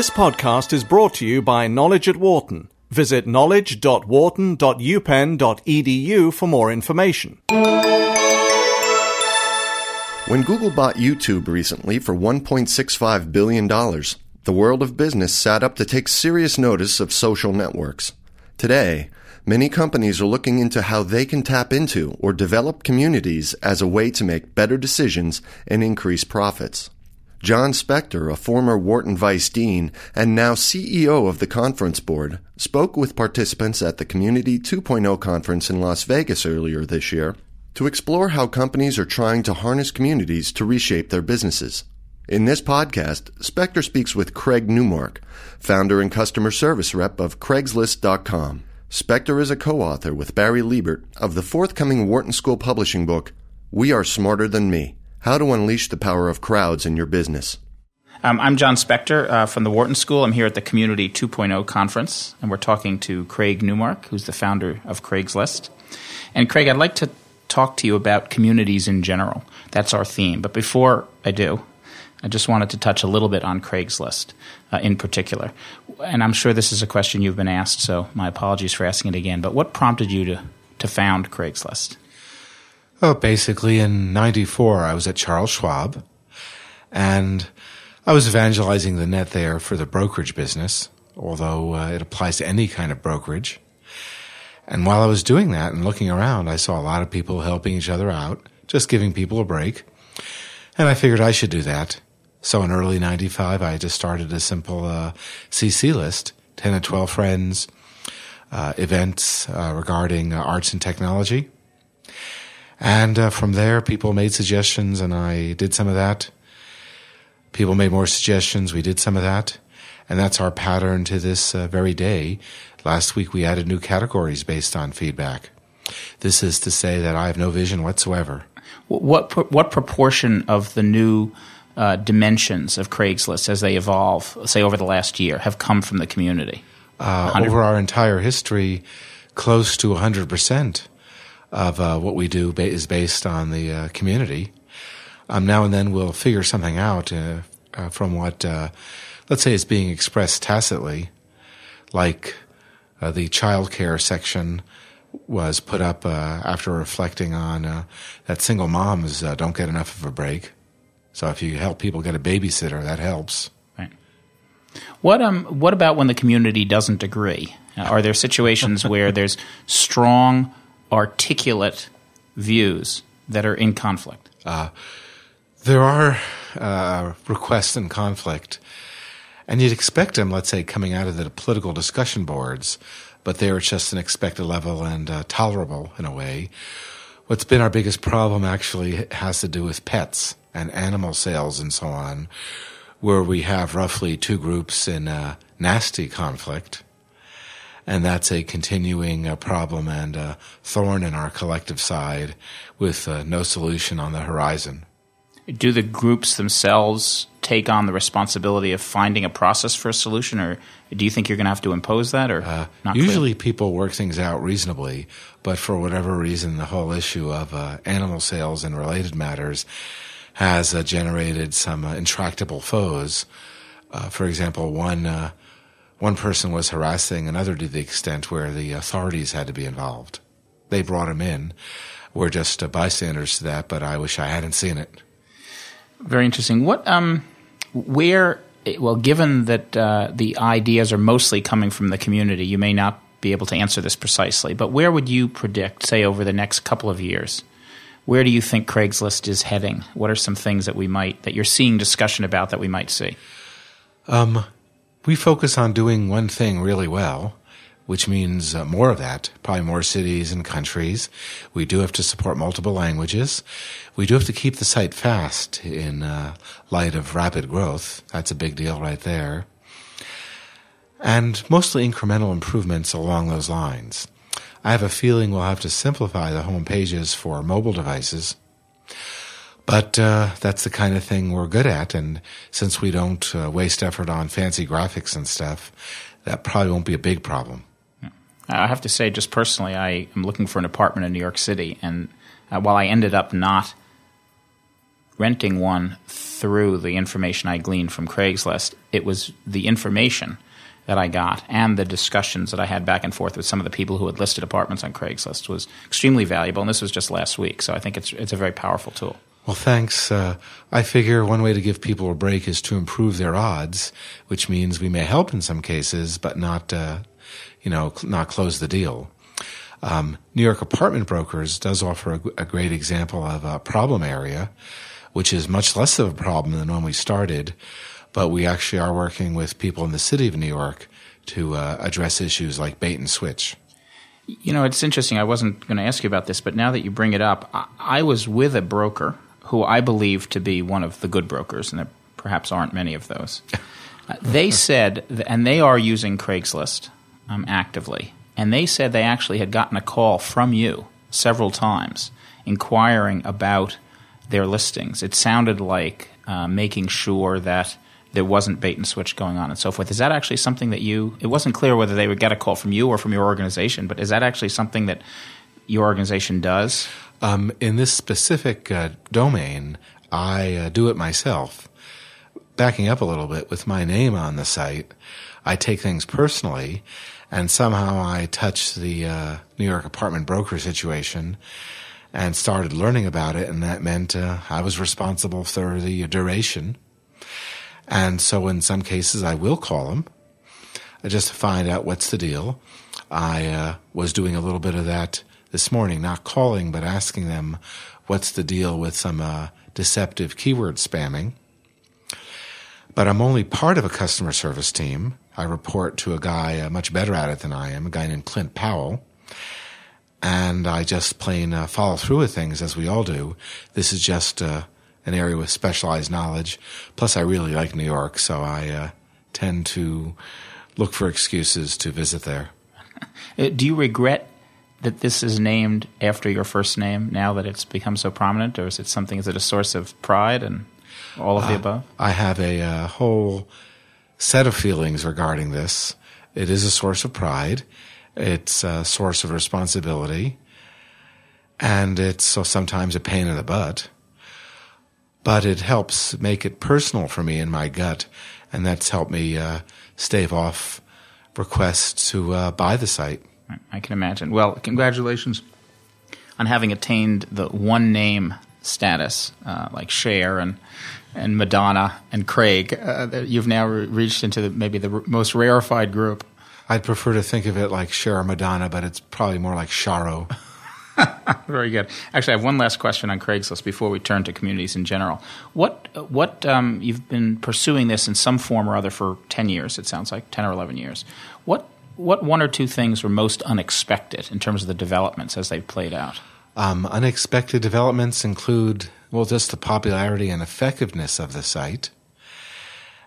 This podcast is brought to you by Knowledge at Wharton. Visit knowledge.wharton.upenn.edu for more information. When Google bought YouTube recently for $1.65 billion, the world of business sat up to take serious notice of social networks. Today, many companies are looking into how they can tap into or develop communities as a way to make better decisions and increase profits. Jon Spector, a former Wharton Vice Dean and now CEO of the Conference Board, spoke with participants at the Community 2.0 conference in Las Vegas earlier this year to explore how companies are trying to harness communities to reshape their businesses. In this podcast, Spector speaks with Craig Newmark, founder and customer service rep of Craigslist.com. Spector is a co-author with Barry Libert of the forthcoming Wharton School publishing book, We Are Smarter Than Me How to Unleash the Power of Crowds in Your Business. Um, I'm Jon Spector uh, from the Wharton School. I'm here at the Community 2.0 conference, and we're talking to Craig Newmark, who's the founder of Craigslist. And Craig, I'd like to talk to you about communities in general. That's our theme. But before I do, I just wanted to touch a little bit on Craigslist uh, in particular. And I'm sure this is a question you've been asked, so my apologies for asking it again. But what prompted you to, to found Craigslist? Well, basically, in 94, I was at Charles Schwab and I was evangelizing the net there for the brokerage business, although uh, it applies to any kind of brokerage. And while I was doing that and looking around, I saw a lot of people helping each other out, just giving people a break. And I figured I should do that. So in early 95, I just started a simple uh, CC list, 10 to 12 friends, uh, events uh, regarding uh, arts and technology. And uh, from there, people made suggestions, and I did some of that. People made more suggestions. We did some of that. And that's our pattern to this uh, very day. Last week we added new categories based on feedback. This is to say that I have no vision whatsoever. What what proportion of the new uh, dimensions of Craigslist as they evolve, say over the last year, have come from the community? Uh, over our entire history, close to 100% of uh, what we do ba- is based on the uh, community. Um, now and then we'll figure something out uh, uh, from what, let's say, is being expressed tacitly, like uh, the child care section was put up uh, after reflecting on uh, that single moms uh, don't get enough of a break. So if you help people get a babysitter, that helps. Right. What um what about when the community doesn't agree? Uh, are there situations where there's strong, articulate views that are in conflict? Uh, there are requests in conflict and you'd expect them, let's say, coming out of the political discussion boards, but they are just an expected level and uh, tolerable in a way. What's been our biggest problem actually has to do with pets and animal sales and so on, where we have roughly two groups in uh, nasty conflict. And that's a continuing uh, problem and a thorn in our collective side with uh, no solution on the horizon do the groups themselves take on the responsibility of finding a process for a solution, or do you think you're going to have to impose that, or uh, usually clear? people work things out reasonably, but for whatever reason, the whole issue of uh, animal sales and related matters has uh, generated some uh, intractable foes. Uh, for example, one uh, one person was harassing another to the extent where the authorities had to be involved. They brought him in. We're just bystanders to that, but I wish I hadn't seen it. Very interesting. What, um, where, well, given that uh, the ideas are mostly coming from the community, you may not be able to answer this precisely, but where would you predict, say, over the next couple of years? Where do you think Craigslist is heading? What are some things that we might, that you're seeing discussion about that we might see? Um, we focus on doing one thing really well, which means uh, more of that, probably more cities and countries. We do have to support multiple languages. We do have to keep the site fast in uh, light of rapid growth. That's a big deal right there. And mostly incremental improvements along those lines. I have a feeling we'll have to simplify the home pages for mobile devices. But uh, that's the kind of thing we're good at, and since we don't uh, waste effort on fancy graphics and stuff, that probably won't be a big problem. I have to say, just personally, I am looking for an apartment in New York City, and uh, while I ended up not renting one through the information I gleaned from Craigslist. It was the information that I got and the discussions that I had back and forth with some of the people who had listed apartments on Craigslist was extremely valuable. And this was just last week, so I think it's it's a very powerful tool. Well, thanks. Uh, I figure one way to give people a break is to improve their odds, which means we may help in some cases, but not, uh, you know, not close the deal. Um, New York Apartment Brokers does offer a, great example of a problem area, which is much less of a problem than when we started, but we actually are working with people in the city of New York to uh, address issues like bait and switch. You know, it's interesting. I wasn't going to ask you about this, but now that you bring it up, I, I was with a broker who I believe to be one of the good brokers, and there perhaps aren't many of those. Uh, they said, and they are using Craigslist um, actively, and they said they actually had gotten a call from you several times inquiring about their listings. It sounded like uh, making sure that there wasn't bait and switch going on and so forth. Is that actually something that you? It wasn't clear whether they would get a call from you or from your organization, but is that actually something that your organization does? Um, in this specific uh, domain, I uh, do it myself. Backing up a little bit with my name on the site, I take things personally, and somehow I touched the uh, New York apartment broker situation and started learning about it, and that meant uh, I was responsible for the duration. And so, in some cases, I will call them uh, just to find out what's the deal. I uh, was doing a little bit of that this morning, not calling, but asking them what's the deal with some uh, deceptive keyword spamming. But I'm only part of a customer service team. I report to a guy uh, much better at it than I am, a guy named Clint Powell. And I just plain uh, follow through with things as we all do. This is just uh, an area with specialized knowledge. Plus, I really like New York, so I uh, tend to look for excuses to visit there. Uh, do you regret that this is named after your first name now that it's become so prominent, or is it something? Is it a source of pride and all of the uh, above? I have a, a uh, whole set of feelings regarding this. It is a source of pride. It's a source of responsibility, and it's so sometimes a pain in the butt. But it helps make it personal for me in my gut, and that's helped me uh, stave off requests to uh, buy the site. I can imagine. Well, congratulations on having attained the one name status, uh, like Cher and and Madonna and Craig. Uh, you've now re- reached into the, maybe the r- most rarefied group. I'd prefer to think of it like Cher or Madonna, but it's probably more like Charo. Very good. Actually, I have one last question on Craigslist before we turn to communities in general. What what um, you've been pursuing this in some form or other for ten years? It sounds like ten or eleven years. What what one or two things were most unexpected in terms of the developments as they played out? Um, unexpected developments include, well, just the popularity and effectiveness of the site,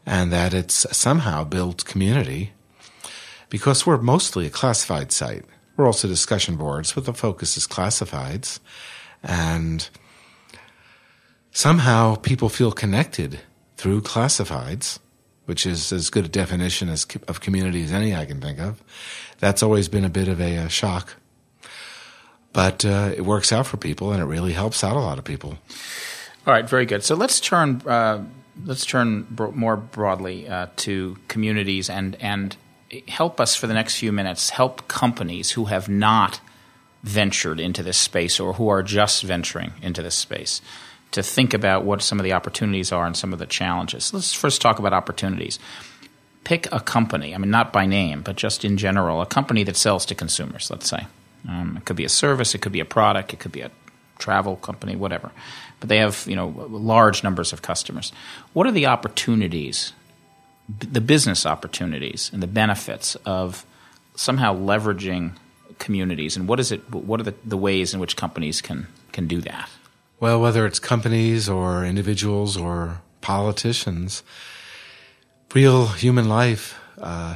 and that it's somehow built community because we're mostly a classified site. We're also discussion boards, but the focus is classifieds. And somehow people feel connected through classifieds which is as good a definition as of community as any I can think of. That's always been a bit of a, a shock, but uh, it works out for people, and it really helps out a lot of people. All right, very good. So let's turn uh, let's turn bro- more broadly uh, to communities and and help us for the next few minutes. Help companies who have not ventured into this space or who are just venturing into this space to think about what some of the opportunities are and some of the challenges. Let's first talk about opportunities. Pick a company, I mean, not by name, but just in general, a company that sells to consumers, let's say. Um, it could be a service, it could be a product, it could be a travel company, whatever. But they have, you know, large numbers of customers. What are the opportunities, the business opportunities and the benefits of somehow leveraging communities and what is it what are the, the ways in which companies can can do that? Well, whether it's companies or individuals or politicians, real human life uh,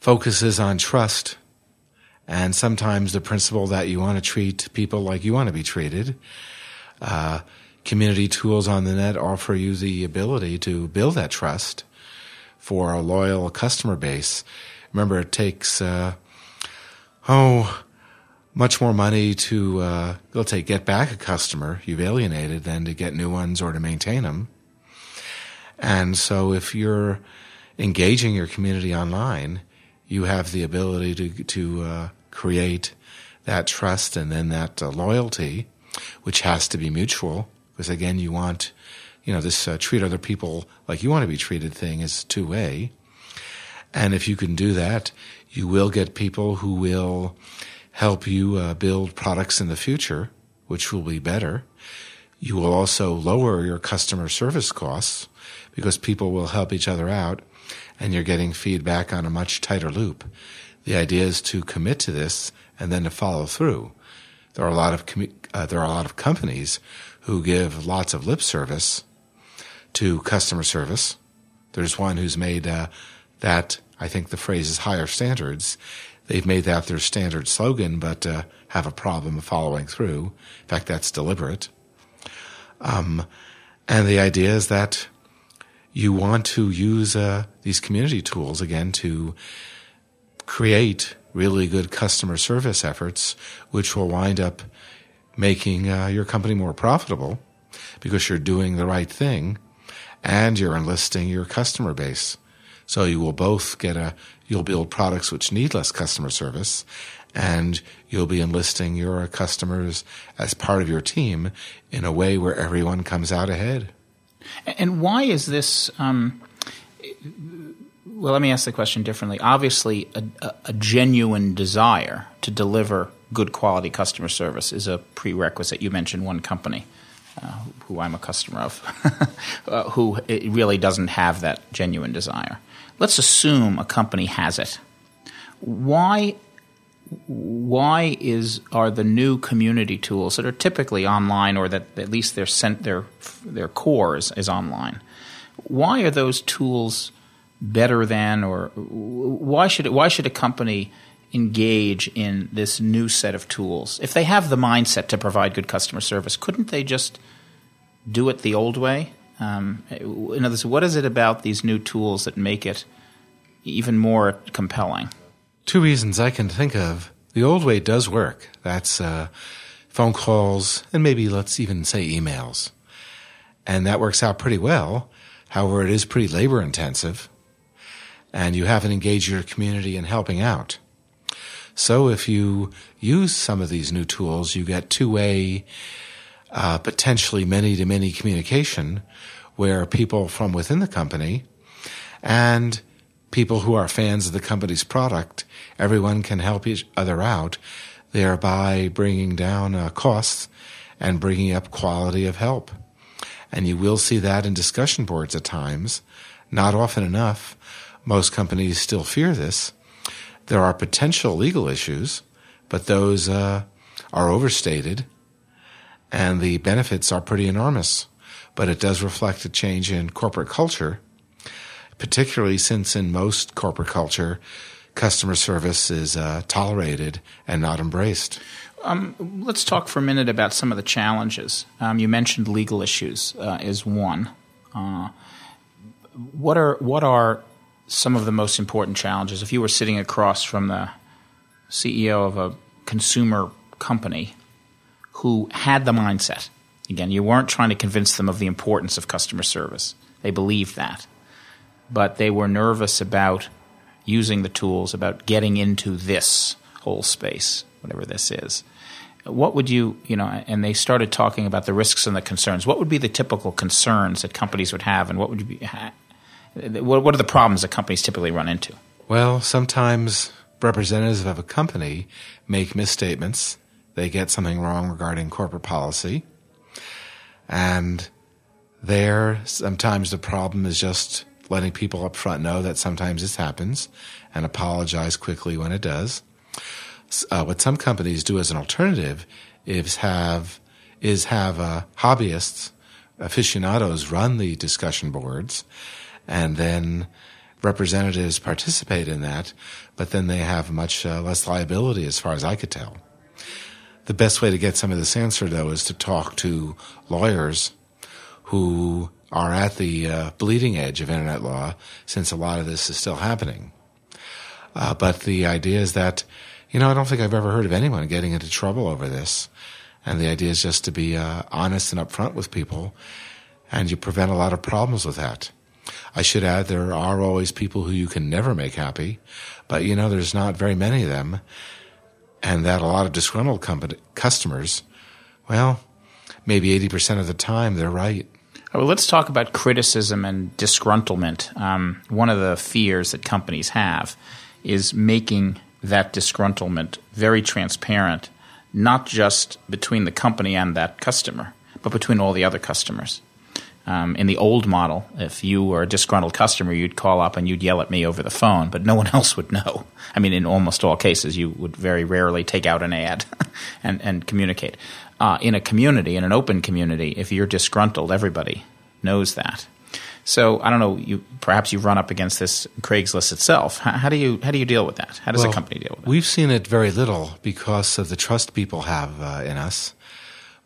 focuses on trust. And sometimes the principle that you want to treat people like you want to be treated. Uh, community tools on the net offer you the ability to build that trust for a loyal customer base. Remember, it takes, uh, oh, much more money to, uh, let's say, get back a customer you've alienated than to get new ones or to maintain them. And so if you're engaging your community online, you have the ability to, to uh, create that trust and then that uh, loyalty, which has to be mutual. Because again, you want, you know, this uh, treat other people like you want to be treated thing is two way. And if you can do that, you will get people who will help you uh, build products in the future, which will be better. You will also lower your customer service costs because people will help each other out and you're getting feedback on a much tighter loop. The idea is to commit to this and then to follow through. There are a lot of com- uh, there are a lot of companies who give lots of lip service to customer service. There's one who's made uh, that I think the phrase is higher standards. They've made that their standard slogan, but uh, have a problem following through. In fact, that's deliberate. Um, and the idea is that you want to use uh, these community tools again to create really good customer service efforts, which will wind up making uh, your company more profitable because you're doing the right thing and you're enlisting your customer base. So you will both get a, you'll build products which need less customer service and you'll be enlisting your customers as part of your team in a way where everyone comes out ahead. And why is this? Um, well, let me ask the question differently. Obviously, a, a, genuine desire to deliver good quality customer service is a prerequisite. You mentioned one company. Uh, who I'm a customer of, uh, who really doesn't have that genuine desire. Let's assume a company has it. Why why is are the new community tools that are typically online or that at least their sent their their core is, is online why are those tools better than or why should it, why should a company engage in this new set of tools if they have the mindset to provide good customer service couldn't they just do it the old way um, in other words what is it about these new tools that make it even more compelling Two reasons I can think of. The old way does work. That's uh, phone calls and maybe let's even say emails. And that works out pretty well. However, it is pretty labor intensive and you haven't engaged your community in helping out. So if you use some of these new tools, you get two-way, uh, potentially many-to-many communication where people from within the company and people who are fans of the company's product, everyone can help each other out, thereby bringing down uh, costs and bringing up quality of help. And you will see that in discussion boards at times, not often enough. Most companies still fear this. There are potential legal issues, but those uh, are overstated, and the benefits are pretty enormous. But it does reflect a change in corporate culture particularly since in most corporate culture, customer service is uh, tolerated and not embraced. Um, let's talk for a minute about some of the challenges. Um, you mentioned legal issues uh, is one. Uh, what are what are some of the most important challenges? If you were sitting across from the CEO of a consumer company who had the mindset, again, you weren't trying to convince them of the importance of customer service. They believed that but they were nervous about using the tools, about getting into this whole space, whatever this is. What would you, you know, and they started talking about the risks and the concerns. What would be the typical concerns that companies would have, and what would you be, what are the problems that companies typically run into? Well, sometimes representatives of a company make misstatements. They get something wrong regarding corporate policy. And there, sometimes the problem is just letting people up front know that sometimes this happens and apologize quickly when it does. Uh, what some companies do as an alternative is have is have uh, hobbyists, aficionados run the discussion boards, and then representatives participate in that, but then they have much uh, less liability as far as I could tell. The best way to get some of this answered, though, is to talk to lawyers who are at the uh, bleeding edge of internet law since a lot of this is still happening. Uh, but the idea is that you know, I don't think I've ever heard of anyone getting into trouble over this. And the idea is just to be uh, honest and upfront with people, and you prevent a lot of problems with that. I should add there are always people who you can never make happy, but you know, there's not very many of them, and that a lot of disgruntled company, customers, well, maybe 80% of the time they're right. Well, let's talk about criticism and disgruntlement. Um, one of the fears that companies have is making that disgruntlement very transparent, not just between the company and that customer, but between all the other customers. Um, in the old model, if you were a disgruntled customer, you'd call up and you'd yell at me over the phone, but no one else would know. I mean, in almost all cases, you would very rarely take out an ad and, and communicate. Uh, in a community, in an open community, if you're disgruntled, everybody knows that. So I don't know. You perhaps you run up against this Craigslist itself. How, how do you how do you deal with that? How does well, a company deal with it? We've seen it very little because of the trust people have uh, in us,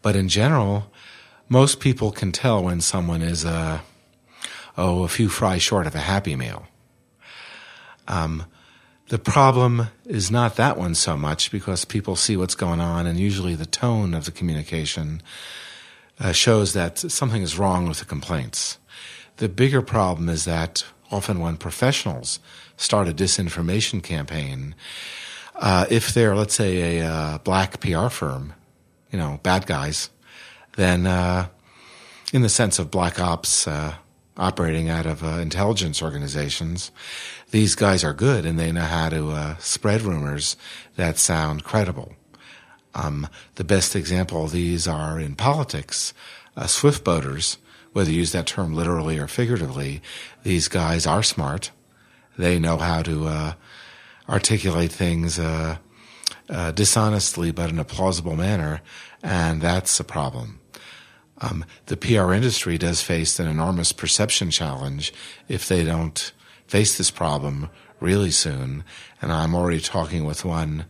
but in general, most people can tell when someone is uh, oh a few fries short of a happy meal. Um, the problem is not that one so much because people see what's going on, and usually the tone of the communication uh, shows that something is wrong with the complaints. The bigger problem is that often when professionals start a disinformation campaign, uh, if they're, let's say, a uh, black PR firm, you know, bad guys, then uh, in the sense of black ops uh, operating out of uh, intelligence organizations, these guys are good and they know how to uh, spread rumors that sound credible. Um, the best example of these are in politics. swift boaters whether you use that term literally or figuratively, these guys are smart. They know how to uh, articulate things uh, uh, dishonestly, but in a plausible manner, and that's a problem. Um, the PR industry does face an enormous perception challenge if they don't face this problem really soon. And I'm already talking with one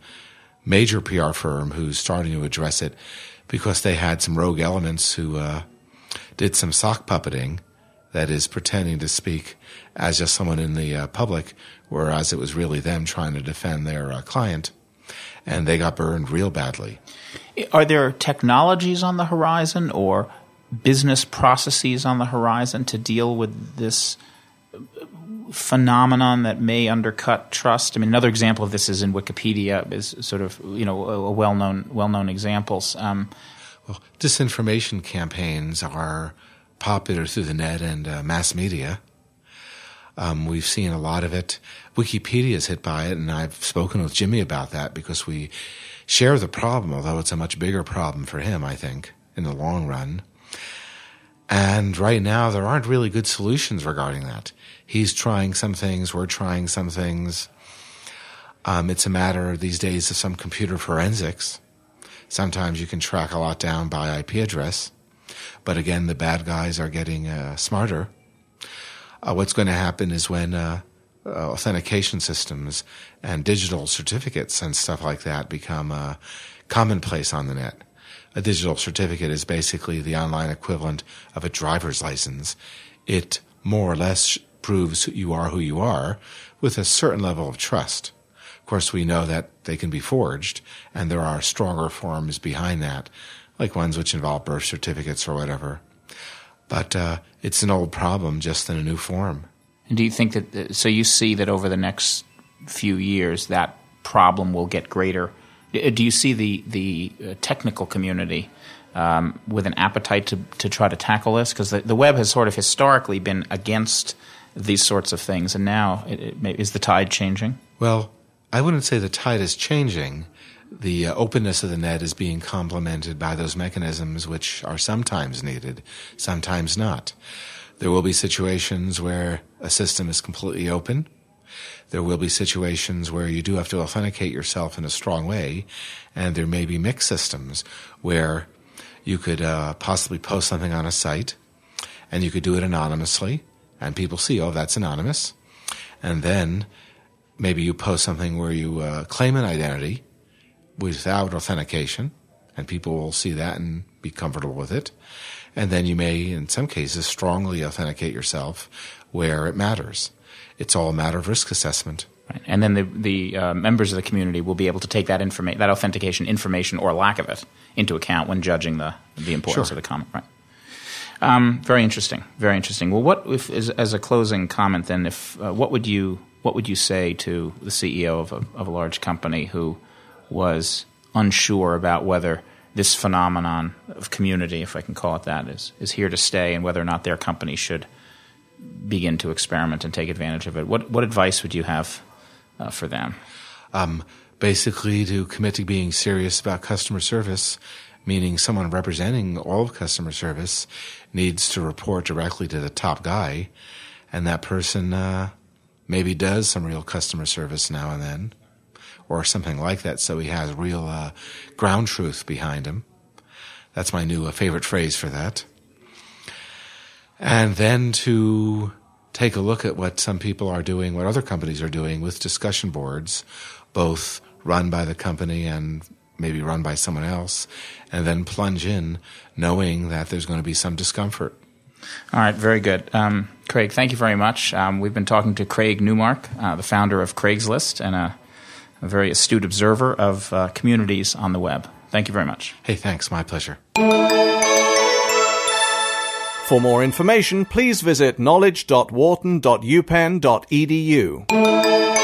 major PR firm who's starting to address it because they had some rogue elements who uh, did some sock puppeting, that is, pretending to speak as just someone in the uh, public, whereas it was really them trying to defend their uh, client, and they got burned real badly. Are there technologies on the horizon or business processes on the horizon to deal with this phenomenon that may undercut trust? I mean, another example of this is in Wikipedia, is sort of you know a well known well known examples. Um, well, disinformation campaigns are popular through the net and uh, mass media. Um, we've seen a lot of it. Wikipedia is hit by it, and I've spoken with Jimmy about that because we share the problem, although it's a much bigger problem for him, I think, in the long run. And right now, there aren't really good solutions regarding that. He's trying some things, we're trying some things. Um, it's a matter these days of some computer forensics Sometimes you can track a lot down by IP address, but again, the bad guys are getting uh, smarter. Uh, what's going to happen is when uh, uh, authentication systems and digital certificates and stuff like that become uh, commonplace on the net. A digital certificate is basically the online equivalent of a driver's license. It more or less proves you are who you are with a certain level of trust. Of course, we know that they can be forged, and there are stronger forms behind that, like ones which involve birth certificates or whatever. But uh, it's an old problem, just in a new form. And do you think that? Uh, so you see that over the next few years, that problem will get greater. Uh, do you see the the uh, technical community um, with an appetite to to try to tackle this? Because the, the web has sort of historically been against these sorts of things, and now it, it, is the tide changing? Well, I wouldn't say the tide is changing. The uh, openness of the net is being complemented by those mechanisms which are sometimes needed, sometimes not. There will be situations where a system is completely open. There will be situations where you do have to authenticate yourself in a strong way, and there may be mixed systems where you could uh, possibly post something on a site and you could do it anonymously, and people see, oh, that's anonymous. And then maybe you post something where you uh, claim an identity without authentication, and people will see that and be comfortable with it. And then you may, in some cases, strongly authenticate yourself where it matters. It's all a matter of risk assessment. Right. And then the, the uh, members of the community will be able to take that information, that authentication information or lack of it, into account when judging the, the importance Sure. of the comment. Right. Um, very interesting. Very interesting. Well, what if, as, as a closing comment, then, if uh, what would you what would you say to the CEO of a, of a large company who was unsure about whether this phenomenon of community, if I can call it that, is is here to stay, and whether or not their company should begin to experiment and take advantage of it? What what advice would you have uh, for them? Um, basically, to commit to being serious about customer service, meaning someone representing all of customer service needs to report directly to the top guy, and that person uh, maybe does some real customer service now and then, or something like that, so he has real uh, ground truth behind him. That's my new uh, favorite phrase for that. And then to take a look at what some people are doing, what other companies are doing with discussion boards, both run by the company and maybe run by someone else, and then plunge in knowing that there's going to be some discomfort. All right, very good. Um, Craig, thank you very much. Um, we've been talking to Craig Newmark, uh, the founder of Craigslist and a, a very astute observer of uh, communities on the web. Thank you very much. Hey, thanks. My pleasure. For more information, please visit knowledge.wharton.upenn.edu.